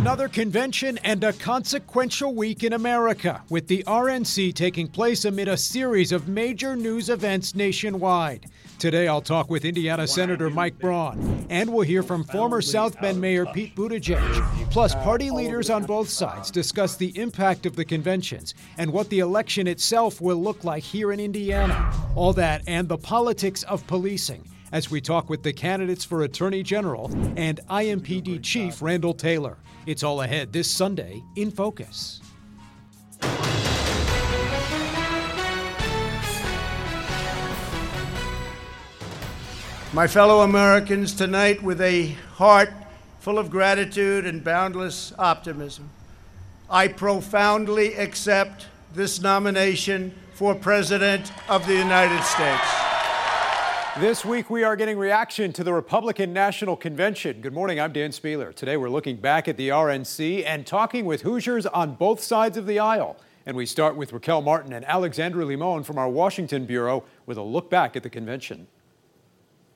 Another convention and a consequential week in America, with the RNC taking place amid a series of major news events nationwide. Today, I'll talk with Indiana Senator Mike Braun, and we'll hear from former South Bend Mayor Pete Buttigieg. Plus, party leaders on both sides discuss the impact of the conventions and what the election itself will look like here in Indiana. All that and the politics of policing as we talk with the candidates for Attorney General and IMPD Chief Randall Taylor. It's all ahead this Sunday in Focus. My fellow Americans, tonight, with a heart full of gratitude and boundless optimism, I profoundly accept this nomination for President of the United States. This week, we are getting reaction to the Republican National Convention. Good morning, I'm Dan Spehler. Today, we're looking back at the RNC and talking with Hoosiers on both sides of the aisle. And we start with Raquel Martin and Alexandra Limon from our Washington Bureau with a look back at the convention.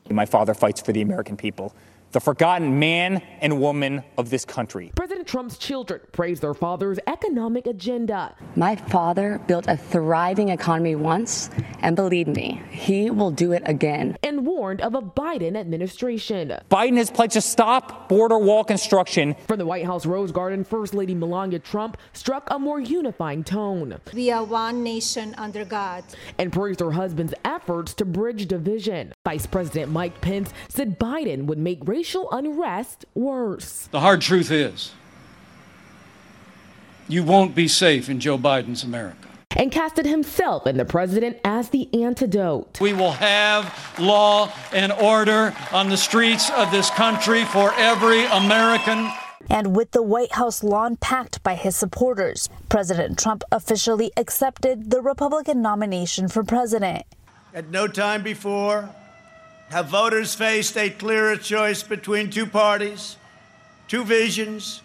My father fights for the American people, the forgotten man and woman of this country. President Trump's children praise their father's economic agenda. My father built a thriving economy once, and believe me, he will do it again. And warned of a Biden administration. Biden has pledged to stop border wall construction. From the White House Rose Garden, First Lady Melania Trump struck a more unifying tone. We are one nation under God. And praised her husband's efforts to bridge division. Vice President Mike Pence said Biden would make racial unrest worse. The hard truth is, you won't be safe in Joe Biden's America. And casted himself and the president as the antidote. We will have law and order on the streets of this country for every American. And with the White House lawn packed by his supporters, President Trump officially accepted the Republican nomination for president. At no time before have voters faced a clearer choice between two parties, two visions,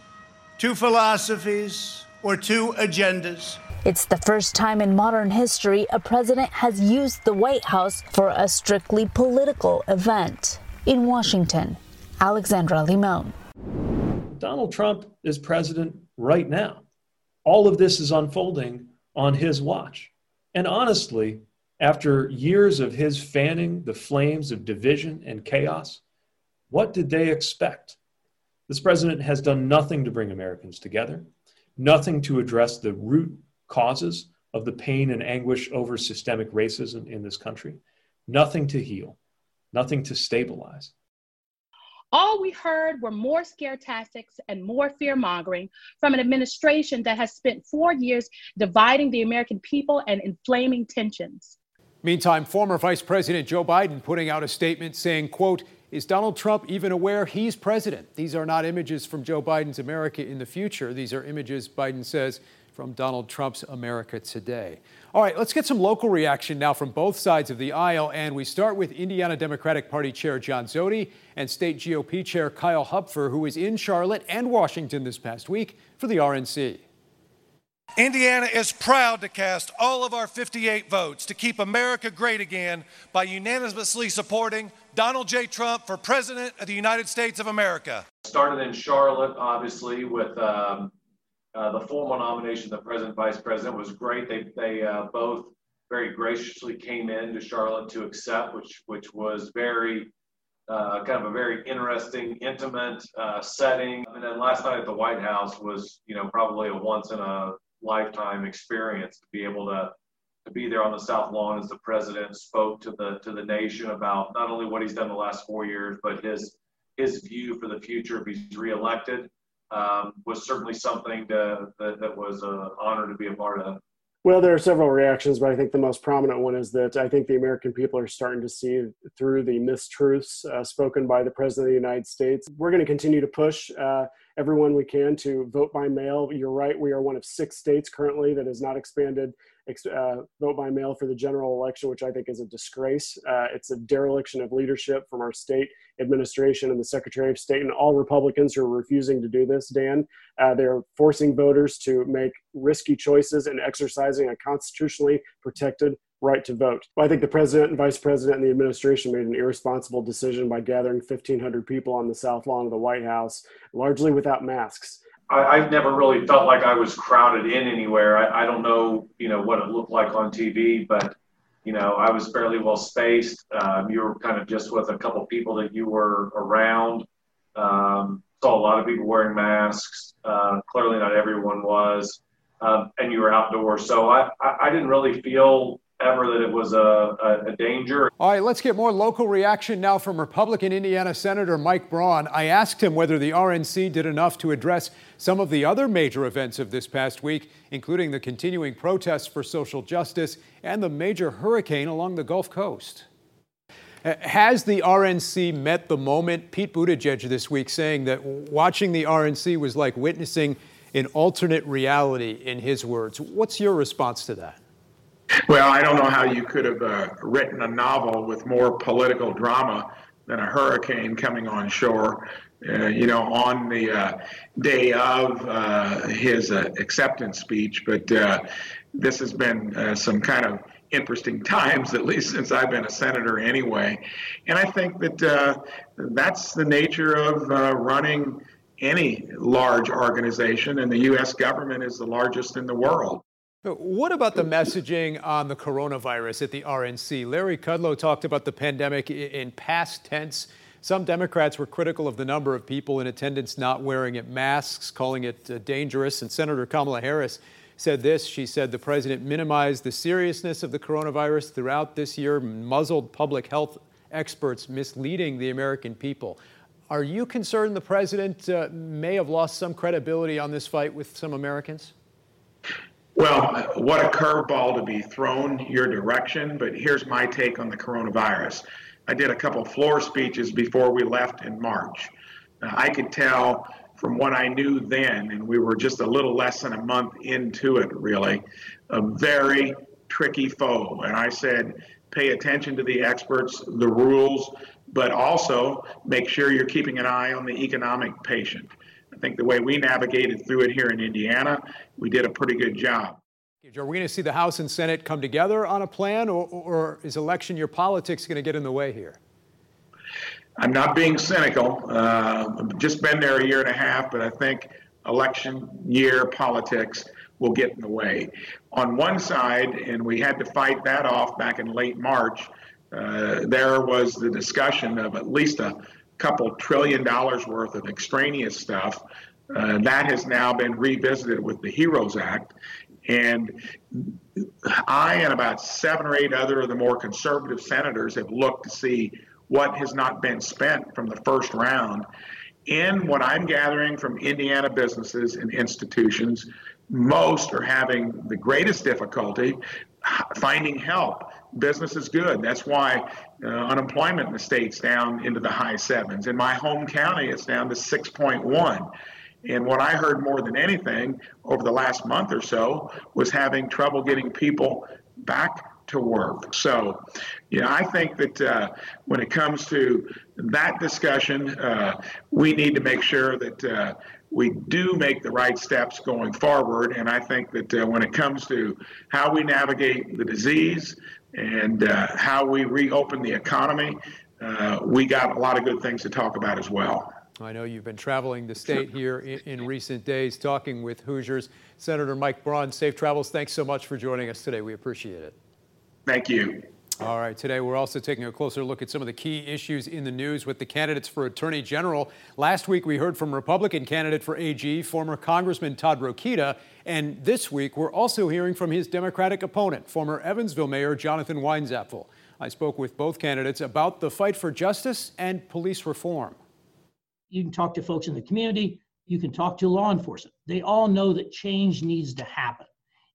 two philosophies, or two agendas. It's the first time in modern history a president has used the White House for a strictly political event. In Washington, Alexandra Limon. Donald Trump is president right now. All of this is unfolding on his watch. And honestly, after years of his fanning the flames of division and chaos, what did they expect? This president has done nothing to bring Americans together, nothing to address the root causes of the pain and anguish over systemic racism in this country, nothing to heal, nothing to stabilize. All we heard were more scare tactics and more fear mongering from an administration that has spent four years dividing the American people and inflaming tensions. Meantime, former Vice President Joe Biden putting out a statement saying, quote, is Donald Trump even aware he's president? These are not images from Joe Biden's America in the future. These are images, Biden says, from Donald Trump's America today. All right, let's get some local reaction now from both sides of the aisle. And we start with Indiana Democratic Party Chair John Zody and State GOP Chair Kyle Hupfer, who was in Charlotte and Washington this past week for the RNC. Indiana is proud to cast all of our 58 votes to keep America great again by unanimously supporting Donald J. Trump for President of the United States of America. Started in Charlotte, obviously, with um, uh, the formal nomination of the president vice president was great. They, they uh, both very graciously came in to Charlotte to accept, which, which was very uh, kind of a very interesting, intimate uh, setting. And then last night at the White House was, you know, probably a once in a lifetime experience to be able to to be there on the South Lawn as the president spoke to the to the nation about not only what he's done the last four years, but his his view for the future if he's reelected um, was certainly something to, that, that was an honor to be a part of. Well, there are several reactions, but I think the most prominent one is that I think the American people are starting to see through the mistruths uh, spoken by the President of the United States. We're going to continue to push uh, everyone we can to vote by mail. You're right, we are one of six states currently that has not expanded uh, vote by mail for the general election, which I think is a disgrace. Uh, it's a dereliction of leadership from our state administration and the Secretary of State and all Republicans who are refusing to do this, Dan. Uh, they're forcing voters to make risky choices and exercising a constitutionally protected right to vote. Well, I think the president and vice president and the administration made an irresponsible decision by gathering 1,500 people on the South Lawn of the White House, largely without masks. I, have never really felt like I was crowded in anywhere. I, I don't know, you know, what it looked like on TV, but you know, I was fairly well spaced. Um, you were kind of just with a couple people that you were around. Um, saw a lot of people wearing masks. Uh, clearly, not everyone was, um, and you were outdoors. So I, I, I didn't really feel ever that it was a, a, a, danger. All right, let's get more local reaction now from Republican Indiana Senator Mike Braun. I asked him whether the RNC did enough to address some of the other major events of this past week, including the continuing protests for social justice and the major hurricane along the Gulf Coast. Has the RNC met the moment? Pete Buttigieg this week saying that watching the RNC was like witnessing an alternate reality, in his words. What's your response to that? Well, I don't know how you could have uh, written a novel with more political drama than a hurricane coming on shore. Uh, you know, on the uh, day of uh, his uh, acceptance speech, but uh, this has been some kind of interesting times, at least since I've been a senator anyway. And I think that that's the nature of running any large organization, and the U.S. government is the largest in the world. What about the messaging on the coronavirus at the RNC? Larry Kudlow talked about the pandemic in past tense. Some Democrats were critical of the number of people in attendance not wearing masks, calling it uh, dangerous. And Senator Kamala Harris said this. She said the president minimized the seriousness of the coronavirus throughout this year, muzzled public health experts, misleading the American people. Are you concerned the president uh, may have lost some credibility on this fight with some Americans? Well, what a curveball to be thrown your direction, but here's my take on the coronavirus. I did a couple floor speeches before we left in March. I could tell from what I knew then, and we were just a little less than a month into it, really, a very tricky foe. And I said, pay attention to the experts, the rules, but also make sure you're keeping an eye on the economic patient. I think the way we navigated through it here in Indiana, we did a pretty good job. Are we going to see the House and Senate come together on a plan, or, or is election year politics going to get in the way here? I'm not being cynical. Uh, I've just been there a year and a half, but I think election year politics will get in the way. On one side, and we had to fight that off back in late March, uh, there was the discussion of at least a couple trillion dollars worth of extraneous stuff. Uh, that has now been revisited with the HEROES Act. And I and about seven or eight other of the more conservative senators have looked to see what has not been spent from the first round. In what I'm gathering from Indiana businesses and institutions, most are having the greatest difficulty finding help. Business is good. That's why uh, unemployment in the state's down into the high sevens. In my home county, it's down to 6.1. And what I heard more than anything over the last month or so was having trouble getting people back to work. So, you know, I think that uh, when it comes to that discussion, uh, we need to make sure that uh, we do make the right steps going forward. And I think that uh, when it comes to how we navigate the disease and uh, how we reopen the economy, uh, we got a lot of good things to talk about as well. I know you've been traveling the state here in, in, recent days, talking with Hoosiers. Senator Mike Braun, safe travels. Thanks so much for joining us today. We appreciate it. Thank you. All right, today we're also taking a closer look at some of the key issues in the news with the candidates for Attorney General. Last week we heard from Republican candidate for AG, former Congressman Todd Rokita, and this week we're also hearing from his Democratic opponent, former Evansville Mayor Jonathan Weinzapfel. I spoke with both candidates about the fight for justice and police reform you can talk to folks in the community, you can talk to law enforcement. They all know that change needs to happen.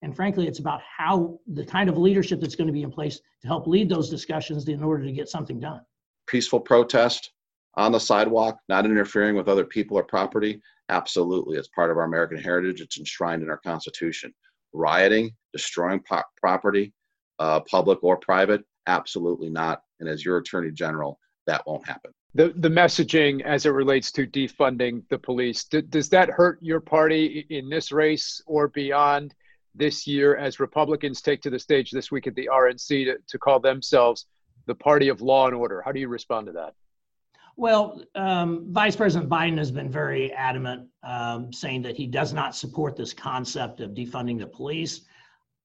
And frankly, it's about how the kind of leadership that's going to be in place to help lead those discussions in order to get something done. Peaceful protest on the sidewalk, not interfering with other people or property, absolutely. It's part of our American heritage, it's enshrined in our Constitution. Rioting, destroying po- property, uh, public or private, absolutely not. And as your Attorney General, that won't happen the the messaging as it relates to defunding the police D- does that hurt your party in this race or beyond this year as republicans take to the stage this week at the rnc to, to call themselves the party of law and order how do you respond to that Well, um, Vice President Biden has been very adamant, um, saying that he does not support this concept of defunding the police.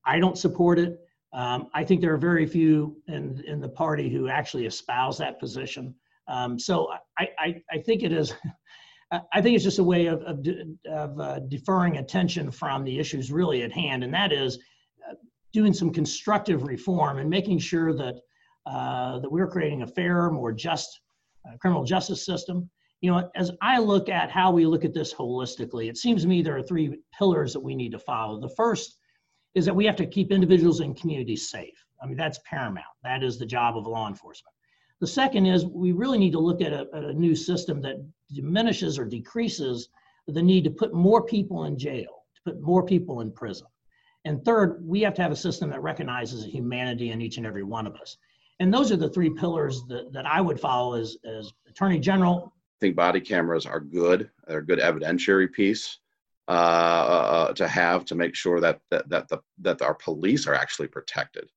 I don't support it. Um, I think there are very few in, in the party who actually espouse that position. Um, so I, I, I, think it is, I think it's just a way of, of, of uh, deferring attention from the issues really at hand, and that is uh, doing some constructive reform and making sure that uh, that we're creating a fairer, more just uh, criminal justice system. You know, as I look at how we look at this holistically, it seems to me there are three pillars that we need to follow. The first is that we have to keep individuals and communities safe. I mean, that's paramount. That is the job of law enforcement. The second is we really need to look at a, at a new system that diminishes or decreases the need to put more people in jail, to put more people in prison. And third, we have to have a system that recognizes humanity in each and every one of us. And those are the three pillars that, that I would follow as, as Attorney General. I think body cameras are good. They're a good evidentiary piece uh, uh, to have to make sure that, that, that, the, that our police are actually protected.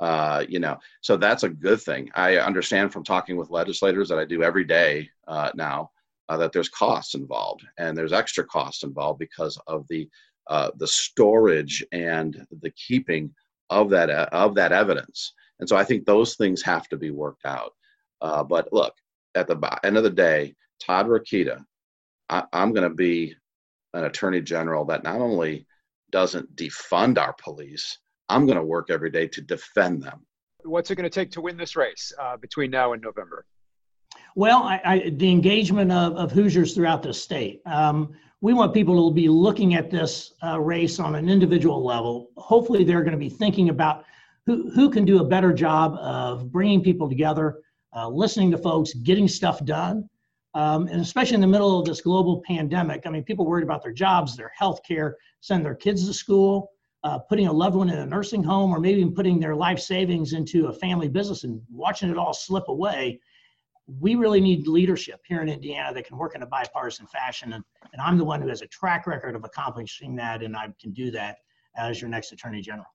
Uh, you know, so that's a good thing. I understand from talking with legislators that I do every day uh, now uh, that there's costs involved and there's extra costs involved because of the uh, the storage and the keeping of that of that evidence. And so I think those things have to be worked out. Uh, but look, at the end of the day, Todd Rokita, I, I'm going to be an attorney general that not only doesn't defund our police, I'm going to work every day to defend them. What's it going to take to win this race uh, between now and November? Well, I, I, the engagement of, of, Hoosiers throughout the state. Um, we want people to be looking at this uh, race on an individual level. Hopefully, they're going to be thinking about who, who can do a better job of bringing people together, uh, listening to folks, getting stuff done. Um, and especially in the middle of this global pandemic, I mean, people worried about their jobs, their health care, send their kids to school, uh, putting a loved one in a nursing home, or maybe even putting their life savings into a family business and watching it all slip away. We really need leadership here in Indiana that can work in a bipartisan fashion. And, and I'm the one who has a track record of accomplishing that, and I can do that as your next Attorney General.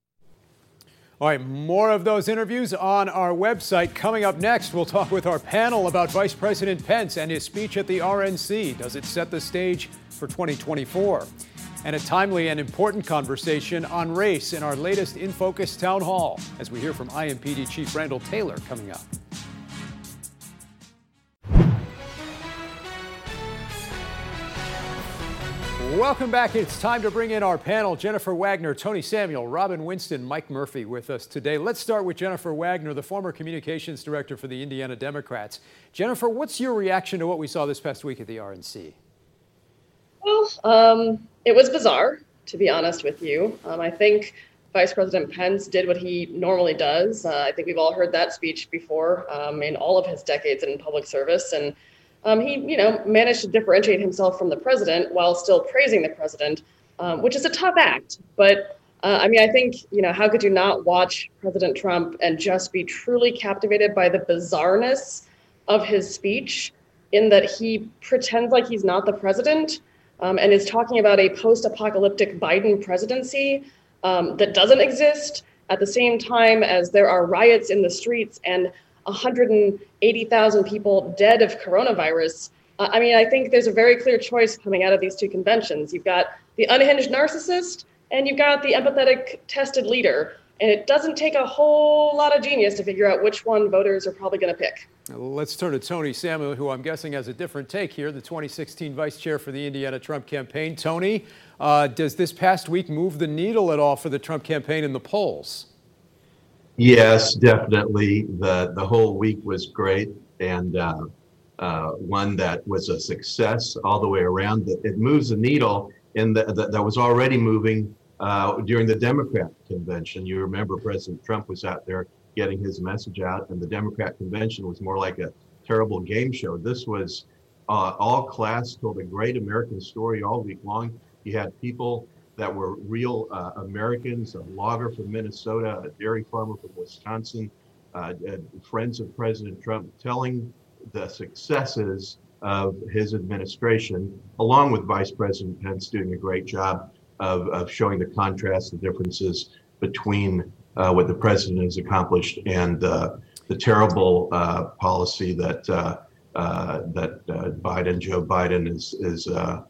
All right, more of those interviews on our website. Coming up next, we'll talk with our panel about Vice President Pence and his speech at the RNC. Does it set the stage for 2024? And a timely and important conversation on race in our latest In Focus Town Hall, as we hear from IMPD Chief Randall Taylor coming up. Welcome back. It's time to bring in our panel Jennifer Wagner, Tony Samuel, Robin Winston, Mike Murphy with us today. Let's start with Jennifer Wagner, the former communications director for the Indiana Democrats. Jennifer, what's your reaction to what we saw this past week at the RNC? Well, um, it was bizarre, to be honest with you. Um, I think Vice President Pence did what he normally does. Uh, I think we've all heard that speech before um, in all of his decades in public service. And um, he, you know, managed to differentiate himself from the president while still praising the president, um, which is a tough act. But uh, I mean, I think, you know, how could you not watch President Trump and just be truly captivated by the bizarreness of his speech in that he pretends like he's not the president um, and is talking about a post apocalyptic Biden presidency um, that doesn't exist at the same time as there are riots in the streets and 180,000 people dead of coronavirus. Uh, I mean, I think there's a very clear choice coming out of these two conventions. You've got the unhinged narcissist and you've got the empathetic tested leader. And it doesn't take a whole lot of genius to figure out which one voters are probably going to pick. Let's turn to Tony Samuel, who I'm guessing has a different take here, the 2016 vice chair for the Indiana Trump campaign. Tony, uh, does this past week move the needle at all for the Trump campaign in the polls? Yes, definitely. The, the whole week was great and uh, uh, one that was a success all the way around. It moves the needle in the, that, that was already moving uh, during the Democrat convention. You remember President Trump was out there getting his message out, and the Democrat convention was more like a terrible game show. This was uh, all class, told a great American story all week long. You had people that were real uh, Americans, a logger from Minnesota, a dairy farmer from Wisconsin, uh, friends of President Trump telling the successes of his administration, along with Vice President Pence doing a great job of, of showing the contrast, the differences between uh, what the president has accomplished and uh, the terrible uh, policy that uh, uh, that uh, Biden, Joe Biden, is is uh,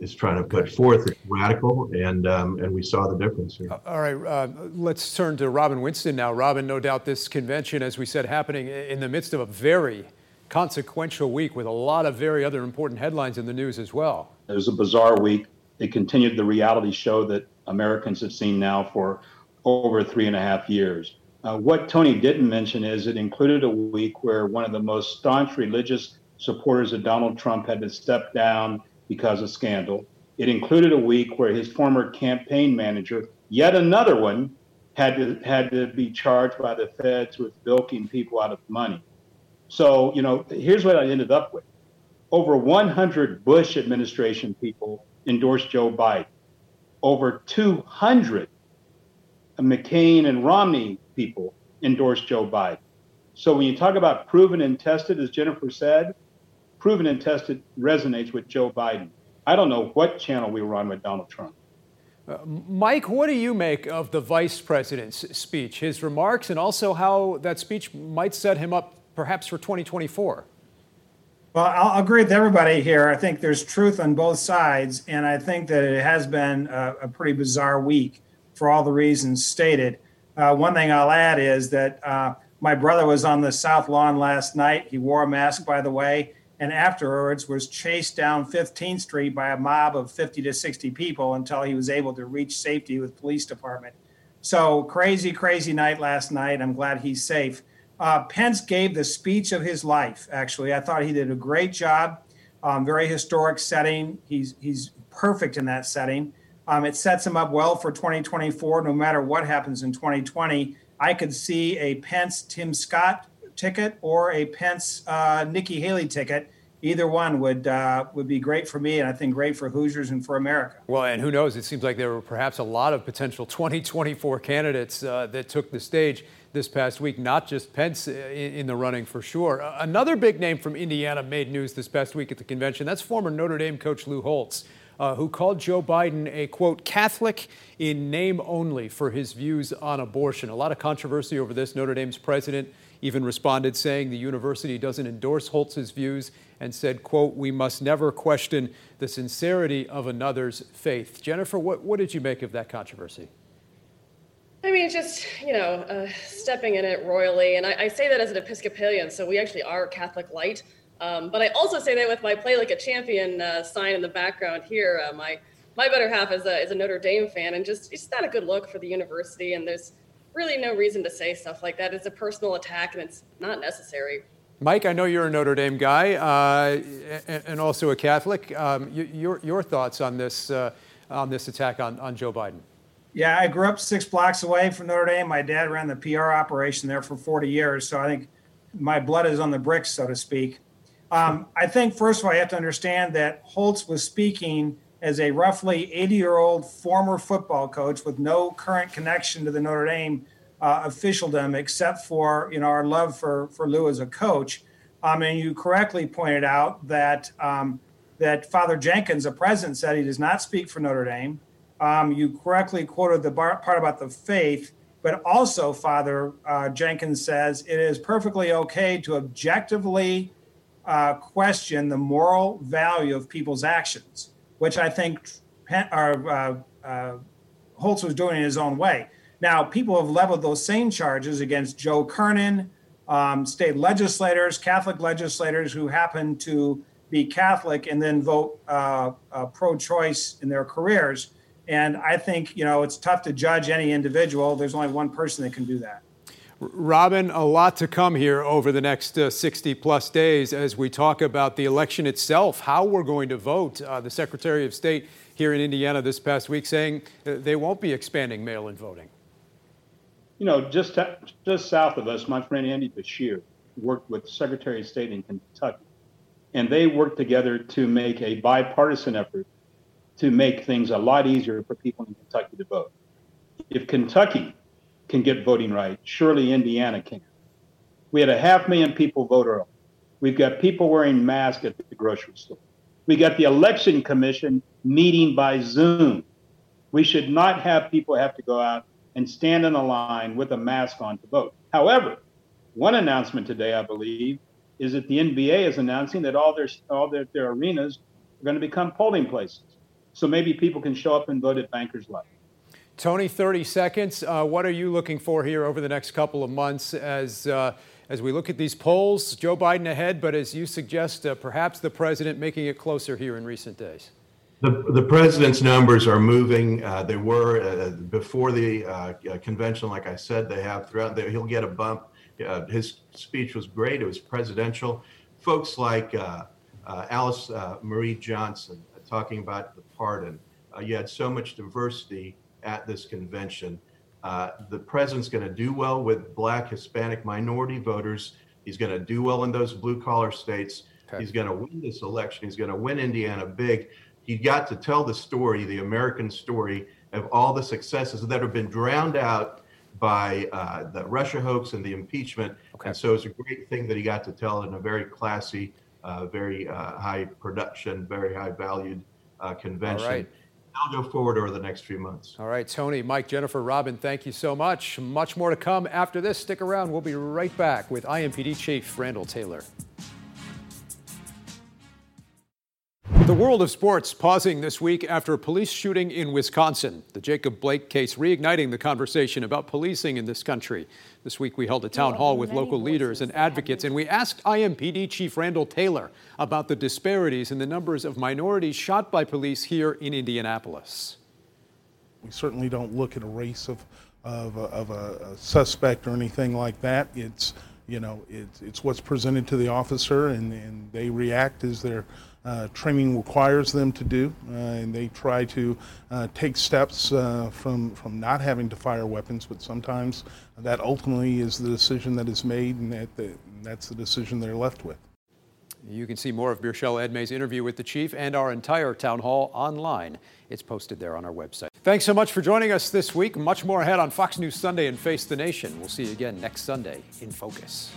is trying to put forth. It's radical, and um, and we saw the difference here. All right, uh, let's turn to Robin Winston now. Robin, no doubt this convention, as we said, happening in the midst of a very consequential week with a lot of very other important headlines in the news as well. It was a bizarre week. It continued the reality show that Americans have seen now for over three and a half years. Uh, what Tony didn't mention is it included a week where one of the most staunch religious supporters of Donald Trump had to step down because of scandal. It included a week where his former campaign manager, yet another one, had to had to be charged by the feds with bilking people out of money. So, you know, here's what I ended up with. Over 100 Bush administration people endorsed Joe Biden. Over 200 McCain and Romney people endorsed Joe Biden. So when you talk about proven and tested, as Jennifer said, proven and tested resonates with Joe Biden. I don't know what channel we were on with Donald Trump. Uh, Mike, what do you make of the vice president's speech, his remarks, and also how that speech might set him up perhaps for 2024? Well, I'll agree with everybody here. I think there's truth on both sides, and I think that it has been a, a pretty bizarre week for all the reasons stated. Uh, one thing I'll add is that uh, my brother was on the South Lawn last night. He wore a mask, by the way, and afterwards was chased down 15th Street by a mob of 50 to 60 people until he was able to reach safety with police department. So crazy, crazy night last night. I'm glad he's safe. Uh, Pence gave the speech of his life. Actually, I thought he did a great job. Um, very historic setting. He's he's perfect in that setting. Um, it sets him up well for 2024. No matter what happens in 2020, I could see a Pence Tim Scott ticket or a Pence uh, Nikki Haley ticket. Either one would uh, would be great for me, and I think great for Hoosiers and for America. Well, and who knows? It seems like there were perhaps a lot of potential 2024 candidates uh, that took the stage this past week. Not just Pence uh, in, in the running for sure. another big name from Indiana made news this past week at the convention. That's former Notre Dame coach Lou Holtz uh, who called Joe Biden a, quote, Catholic in name only for his views on abortion. A lot of controversy over this. Notre Dame's president even responded saying the university doesn't endorse Holtz's views and said, quote, we must never question the sincerity of another's faith. Jennifer, what, what did you make of that controversy? I mean, just, you know, uh, stepping in it royally. And I, I, say that as an Episcopalian, so we actually are Catholic light. Um, but I also say that with my play like a champion uh, sign in the background here. Uh, my my better half is a, is a Notre Dame fan, and just it's not a good look for the university. And there's really no reason to say stuff like that. It's a personal attack, and it's not necessary. Mike, I know you're a Notre Dame guy uh, and also a Catholic. Um, your your thoughts on this uh, on this attack on, on Joe Biden? Yeah, I grew up six blocks away from Notre Dame. My dad ran the PR operation there for 40 years, so I think my blood is on the bricks, so to speak. Um, I think, first of all, you have to understand that Holtz was speaking as a roughly 80 year old former football coach with no current connection to the Notre Dame uh, officialdom except for you know our love for, for Lou as a coach. Um, and you correctly pointed out that um, that Father Jenkins, the president, said he does not speak for Notre Dame. Um, you correctly quoted the bar- part about the faith, but also Father uh, Jenkins says it is perfectly okay to objectively uh, question the moral value of people's actions, which I think uh, uh, Holtz was doing in his own way. Now, people have leveled those same charges against Joe Kernan, um, state legislators, Catholic legislators who happen to be Catholic and then vote uh, uh, pro-choice in their careers. And I think you know it's tough to judge any individual. There's only one person that can do that. Robin, a lot to come here over the next uh, 60 plus days as we talk about the election itself, how we're going to vote. Uh, the Secretary of State here in Indiana this past week saying uh, they won't be expanding mail in voting. You know, just, just south of us, my friend Andy Beshear worked with Secretary of State in Kentucky, and they worked together to make a bipartisan effort to make things a lot easier for people in Kentucky to vote. If Kentucky can get voting rights. Surely Indiana can. We had a half million people vote early. We've got people wearing masks at the grocery store. We got the election commission meeting by Zoom. We should not have people have to go out and stand in a line with a mask on to vote. However, one announcement today, I believe, is that the NBA is announcing that all their all their, their arenas are going to become polling places. So maybe people can show up and vote at Bankers Life. Tony, 30 seconds. Uh, what are you looking for here over the next couple of months as uh, as we look at these polls? Joe Biden ahead, but as you suggest, uh, perhaps the president making it closer here in recent days. The, the president's numbers are moving. Uh, they were uh, before the uh, convention, like I said, they have throughout. The, he'll get a bump. his speech was great. It was presidential. Folks like Alice Marie Johnson talking about the pardon. you had so much diversity at this convention. Uh, the president's going to do well with black, Hispanic, minority voters. He's going to do well in those blue collar states. Okay. He's going to win this election. He's going to win Indiana big. He got to tell the story, the American story of all the successes that have been drowned out by uh, the Russia hoax and the impeachment. Okay. And so it's a great thing that he got to tell in a very classy, uh, very uh, high production, very high valued uh, convention. All right. I'll go forward over the next few months. All right, Tony, Mike, Jennifer, Robin, thank you so much. Much more to come after this. Stick around. We'll be right back with IMPD Chief Randall Taylor. The world of sports pausing this week after a police shooting in Wisconsin. The Jacob Blake case reigniting the conversation about policing in this country. This week we held a town hall with local leaders and advocates, and we asked IMPD Chief Randall Taylor about the disparities in the numbers of minorities shot by police here in Indianapolis. We certainly don't look at a race of, of, a, of a, suspect or anything like that. It's, you know, it's, it's what's presented to the officer, and, and they react as they're uh, training requires them to do, uh, and they try to uh, take steps uh, from from not having to fire weapons. But sometimes that ultimately is the decision that is made, and that the, that's the decision they're left with. You can see more of Beairshelle Edmé's interview with the chief and our entire town hall online. It's posted there on our website. Thanks so much for joining us this week. Much more ahead on Fox News Sunday and Face the Nation. We'll see you again next Sunday in Focus.